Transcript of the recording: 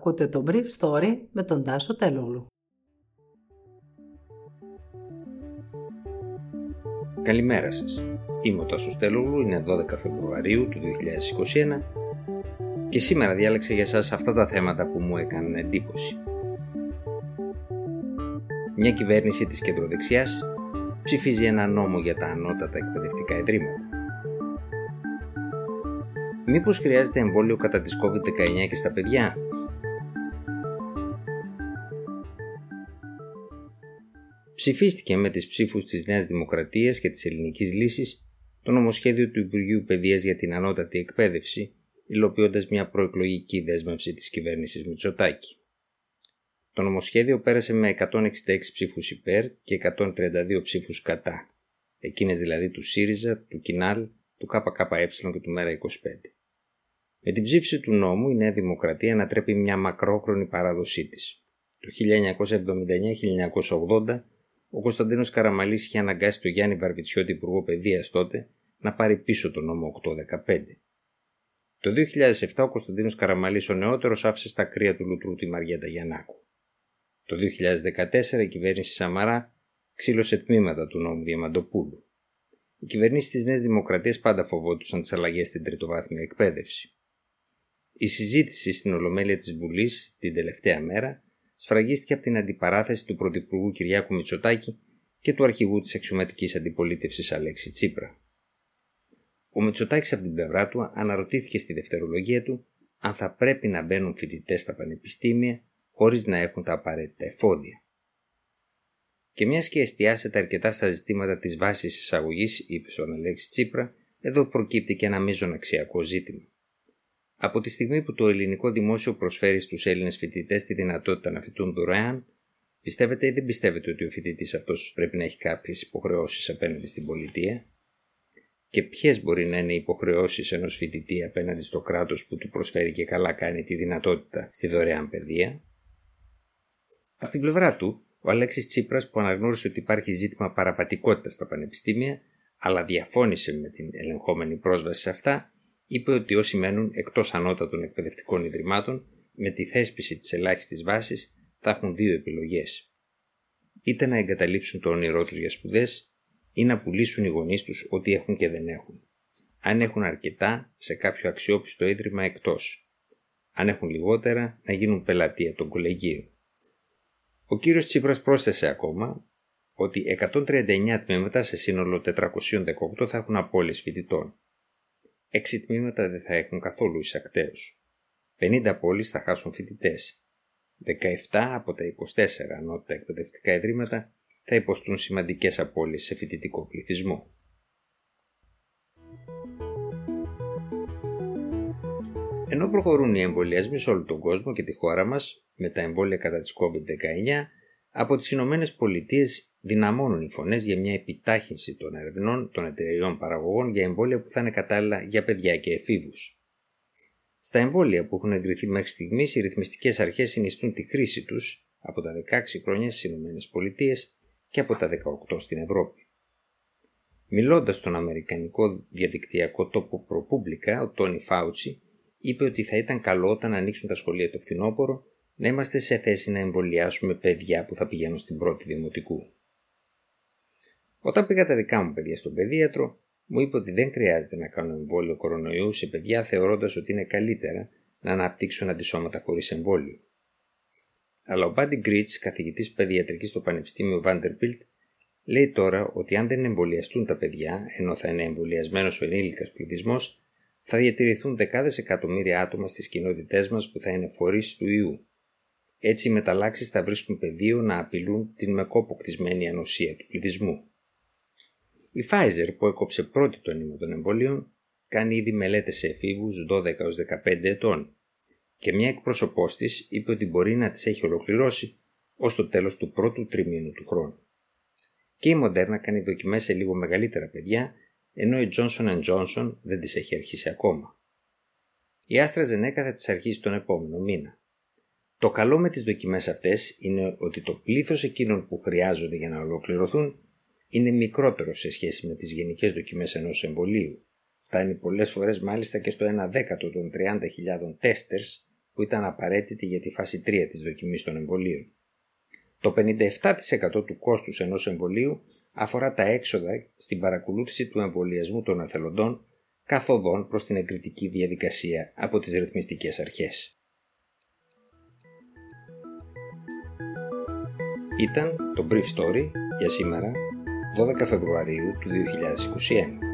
Ακούτε το Brief Story με τον Τάσο Τελούλου. Καλημέρα σας. Είμαι ο Τάσος Τελούλου, είναι 12 Φεβρουαρίου του 2021 και σήμερα διάλεξα για σας αυτά τα θέματα που μου έκαναν εντύπωση. Μια κυβέρνηση της κεντροδεξιάς ψηφίζει ένα νόμο για τα ανώτατα εκπαιδευτικά ιδρύματα. Μήπως χρειάζεται εμβόλιο κατά της COVID-19 και στα παιδιά; Ψηφίστηκε με τις ψήφους της Νέας Δημοκρατίας και της Ελληνικής Λύσης το νομοσχέδιο του Υπουργείου Παιδείας για την ανώτατη εκπαίδευση, υλοποιώντας μια προεκλογική δέσμευση της κυβέρνησης Μητσοτάκη. Το νομοσχέδιο πέρασε με 166 ψήφους υπέρ και 132 ψήφους κατά, εκείνες δηλαδή του ΣΥΡΙΖΑ, του ΚΙΝΑΛ, του ΚΚΕ και του ΜΕΡΑ25. Με την ψήφιση του νόμου η Νέα Δημοκρατία ανατρέπει μια μακρόχρονη παράδοσή της. Το 1979-1980 ο Κωνσταντίνος Καραμαλής είχε αναγκάσει τον Γιάννη Βαρβιτσιώτη, Υπουργό Παιδείας τότε, να πάρει πίσω το νόμο 815. Το 2007 ο Κωνσταντίνος Καραμαλής ο νεότερος άφησε στα κρύα του Λουτρού τη Μαριέτα Γιαννάκου. Το 2014 η κυβέρνηση Σαμαρά ξύλωσε τμήματα του νόμου Διαμαντοπούλου. Οι κυβερνήσεις της Νέας Δημοκρατίας πάντα φοβόντουσαν τις αλλαγές στην τριτοβάθμια εκπαίδευση. Η συζήτηση στην Ολομέλεια της Βουλής την τελευταία μέρα σφραγίστηκε από την αντιπαράθεση του Πρωθυπουργού Κυριάκου Μητσοτάκη και του αρχηγού της αξιωματική αντιπολίτευσης Αλέξη Τσίπρα. Ο Μητσοτάκης από την πλευρά του αναρωτήθηκε στη δευτερολογία του αν θα πρέπει να μπαίνουν φοιτητές στα πανεπιστήμια χωρίς να έχουν τα απαραίτητα εφόδια. Και μιας και εστιάσετε αρκετά στα ζητήματα της βάσης εισαγωγής, είπε στον Αλέξη Τσίπρα, εδώ προκύπτει και ένα μείζον αξιακό ζήτημα. Από τη στιγμή που το ελληνικό δημόσιο προσφέρει στους Έλληνες φοιτητές τη δυνατότητα να φοιτούν δωρεάν, πιστεύετε ή δεν πιστεύετε ότι ο φοιτητής αυτός πρέπει να έχει κάποιες υποχρεώσεις απέναντι στην πολιτεία; Και ποιες μπορεί να είναι οι υποχρεώσεις ενός φοιτητή απέναντι στο κράτος που του προσφέρει και καλά κάνει τη δυνατότητα στη δωρεάν παιδεία; Από την πλευρά του, ο Αλέξης Τσίπρας που αναγνώρισε ότι υπάρχει ζήτημα παραβατικότητας στα πανεπιστήμια, αλλά διαφώνησε με την ελεγχόμενη πρόσβαση σε αυτά, είπε ότι όσοι μένουν εκτός ανώτατων εκπαιδευτικών ιδρυμάτων, με τη θέσπιση της ελάχιστης βάσης θα έχουν δύο επιλογές. Είτε να εγκαταλείψουν το όνειρό τους για σπουδές, ή να πουλήσουν οι γονείς τους ό,τι έχουν και δεν έχουν. Αν έχουν αρκετά, σε κάποιο αξιόπιστο ίδρυμα εκτός. Αν έχουν λιγότερα, να γίνουν πελατεία των κολεγίων. Ο κύριος Τσίπρας πρόσθεσε ακόμα ότι 139 τμήματα σε σύνολο 418 θα έχουν απόλυση φοιτητών. Έξι τμήματα δεν θα έχουν καθόλου εισακτέου. 50 πόλεις θα χάσουν φοιτητές. 17 από τα 24 ανώτατα εκπαιδευτικά ιδρύματα θα υποστούν σημαντικές απώλειες σε φοιτητικό πληθυσμό. Ενώ προχωρούν οι εμβολιασμοί σε όλο τον κόσμο και τη χώρα μας με τα εμβόλια κατά της COVID-19, από τις Ηνωμένες Πολιτείες δυναμώνουν οι φωνές για μια επιτάχυνση των ερευνών των εταιρεών παραγωγών για εμβόλια που θα είναι κατάλληλα για παιδιά και εφήβους. Στα εμβόλια που έχουν εγκριθεί μέχρι στιγμής, οι ρυθμιστικές αρχές συνιστούν τη χρήση τους από τα 16 χρόνια στις ΗΠΑ και από τα 18 στην Ευρώπη. Μιλώντας στον Αμερικανικό διαδικτυακό τόπο ProPublica, ο Τόνι Φάουτσι είπε ότι θα ήταν καλό όταν ανοίξουν τα σχολεία το φθινόπωρο να είμαστε σε θέση να εμβολιάσουμε παιδιά που θα πηγαίνουν στην πρώτη δημοτικού. Όταν πήγα τα δικά μου παιδιά στον παιδίατρο, μου είπε ότι δεν χρειάζεται να κάνω εμβόλιο κορονοϊού σε παιδιά θεωρώντας ότι είναι καλύτερα να αναπτύξουν αντισώματα χωρίς εμβόλιο. Αλλά ο Μπάντι Γκρίτ, καθηγητής παιδιατρικής στο Πανεπιστήμιο Vanderbilt, λέει τώρα ότι αν δεν εμβολιαστούν τα παιδιά, ενώ θα είναι εμβολιασμένος ο ενήλικας πληθυσμός, θα διατηρηθούν δεκάδες εκατομμύρια άτομα στις κοινότητές μας που θα είναι φορείς του ιού. Έτσι οι μεταλλάξεις θα βρίσκουν πεδίο να απειλούν την μεκόποκτισμένη ανοσία του πληθυσμού. Η Pfizer που έκοψε πρώτη το νήμα των εμβολίων κάνει ήδη μελέτες σε εφήβους 12-15 ετών και μια εκπρόσωπός της είπε ότι μπορεί να τις έχει ολοκληρώσει ως το τέλος του πρώτου τριμήνου του χρόνου. Και η Moderna κάνει δοκιμές σε λίγο μεγαλύτερα παιδιά ενώ η Johnson Johnson δεν τις έχει αρχίσει ακόμα. Η AstraZeneca θα τις αρχίσει τον επόμενο μήνα. Το καλό με τις δοκιμές αυτές είναι ότι το πλήθος εκείνων που χρειάζονται για να ολοκληρωθούν είναι μικρότερο σε σχέση με τις γενικές δοκιμές ενός εμβολίου. Φτάνει πολλές φορές μάλιστα και στο 1 δέκατο των 30.000 τέστερς που που ήταν απαραίτητη για τη φάση 3 της δοκιμής των εμβολίων. Το 57% του κόστους ενός εμβολίου αφορά τα έξοδα στην παρακολούθηση του εμβολιασμού των εθελοντών καθοδόν προς την εγκριτική διαδικασία από τις ρυθμιστικές αρχές. Ήταν το Brief Story για σήμερα 12 Φεβρουαρίου του 2021.